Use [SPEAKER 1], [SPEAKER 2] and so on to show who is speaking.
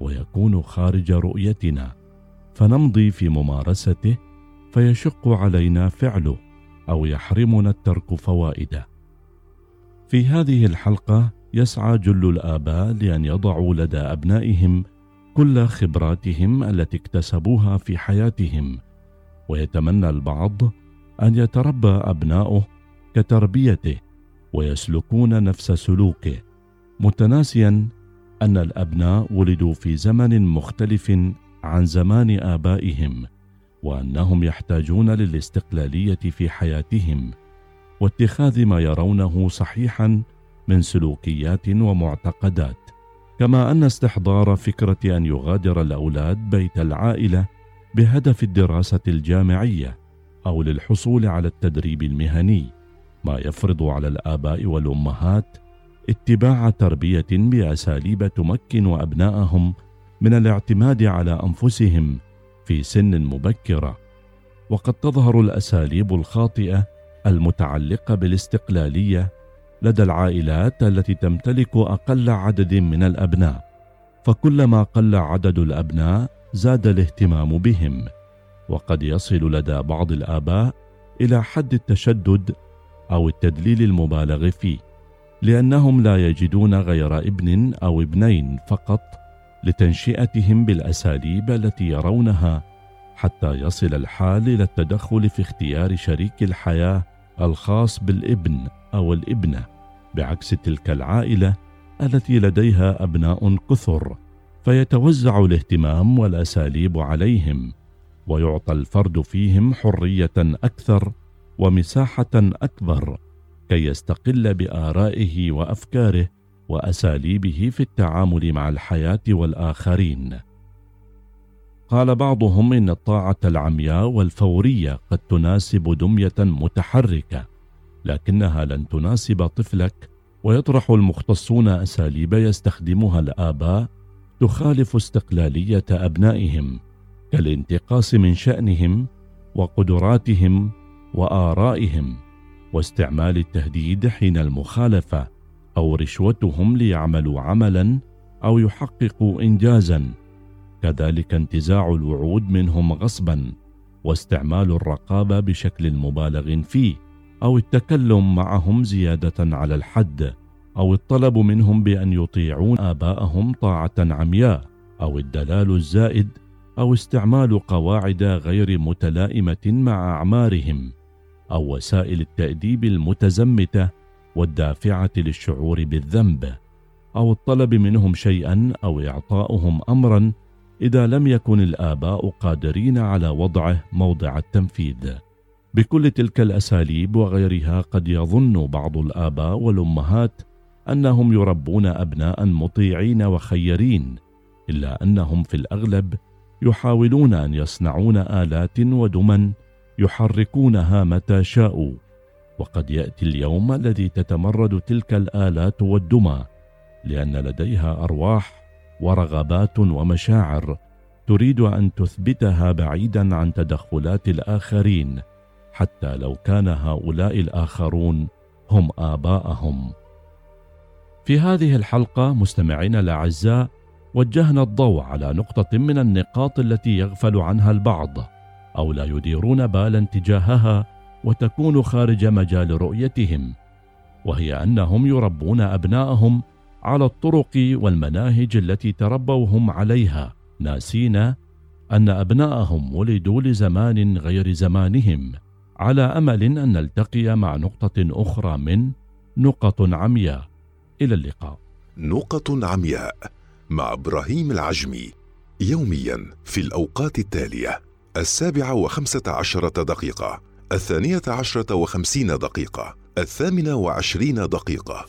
[SPEAKER 1] ويكون خارج رؤيتنا فنمضي في ممارسته فيشق علينا فعله أو يحرمنا الترك فوائده. في هذه الحلقة يسعى جل الآباء لأن يضعوا لدى أبنائهم كل خبراتهم التي اكتسبوها في حياتهم ويتمنى البعض أن يتربى أبناؤه كتربيته ويسلكون نفس سلوكه متناسيا أن الأبناء ولدوا في زمن مختلف عن زمان آبائهم وأنهم يحتاجون للاستقلالية في حياتهم واتخاذ ما يرونه صحيحا من سلوكيات ومعتقدات. كما أن استحضار فكرة أن يغادر الأولاد بيت العائلة بهدف الدراسة الجامعية أو للحصول على التدريب المهني ما يفرض على الآباء والأمهات اتباع تربية باساليب تمكن ابنائهم من الاعتماد على أنفسهم في سن مبكرة. وقد تظهر الأساليب الخاطئة المتعلقة بالاستقلالية لدى العائلات التي تمتلك أقل عدد من الأبناء فكلما قل عدد الأبناء زاد الاهتمام بهم. وقد يصل لدى بعض الآباء إلى حد التشدد أو التدليل المبالغ فيه. لأنهم لا يجدون غير ابن أو ابنين فقط لتنشئتهم بالأساليب التي يرونها حتى يصل الحال إلى التدخل في اختيار شريك الحياة الخاص بالابن أو الابنة بعكس تلك العائلة التي لديها أبناء كثر فيتوزع الاهتمام والأساليب عليهم ويعطى الفرد فيهم حرية أكثر ومساحة أكبر. كي يستقل بآرائه وأفكاره وأساليبه في التعامل مع الحياة والآخرين. قال بعضهم إن الطاعة العمياء والفورية قد تناسب دمية متحركة لكنها لن تناسب طفلك ويطرح المختصون أساليب يستخدمها الآباء تخالف استقلالية أبنائهم كالانتقاص من شأنهم وقدراتهم وآرائهم. واستعمال التهديد حين المخالفة أو رشوتهم ليعملوا عملا أو يحققوا انجازا. كذلك انتزاع الوعود منهم غصبا واستعمال الرقابة بشكل مبالغ فيه أو التكلم معهم زيادة على الحد أو الطلب منهم بأن يطيعون آباءهم طاعة عمياء أو الدلال الزائد أو استعمال قواعد غير متلائمة مع أعمارهم. أو وسائل التأديب المتزمتة والدافعة للشعور بالذنب أو الطلب منهم شيئا أو إعطاؤهم امرا إذا لم يكن الآباء قادرين على وضعه موضع التنفيذ. بكل تلك الأساليب وغيرها قد يظن بعض الآباء والأمهات أنهم يربون أبناء مطيعين وخيرين إلا أنهم في الأغلب يحاولون أن يصنعون آلات ودما يحركونها متى شاءوا. وقد يأتي اليوم الذي تتمرد تلك الآلات والدمى لأن لديها أرواح ورغبات ومشاعر تريد أن تثبتها بعيدا عن تدخلات الآخرين حتى لو كان هؤلاء الآخرون هم آباءهم. في هذه الحلقة مستمعينا الأعزاء وجهنا الضوء على نقطة من النقاط التي يغفل عنها البعض. أو لا يديرون بالا تجاهها وتكون خارج مجال رؤيتهم وهي أنهم يربون أبناءهم على الطرق والمناهج التي تربوا هم عليها ناسين أن أبناءهم ولدوا لزمان غير زمانهم على أمل أن نلتقي مع نقطة أخرى من نقط عمياء. إلى اللقاء.
[SPEAKER 2] نقط عمياء مع إبراهيم العجمي يوميا في الأوقات التالية. السابعة وخمسة عشرة دقيقة الثانية عشرة وخمسين دقيقة الثامنة وعشرين دقيقة.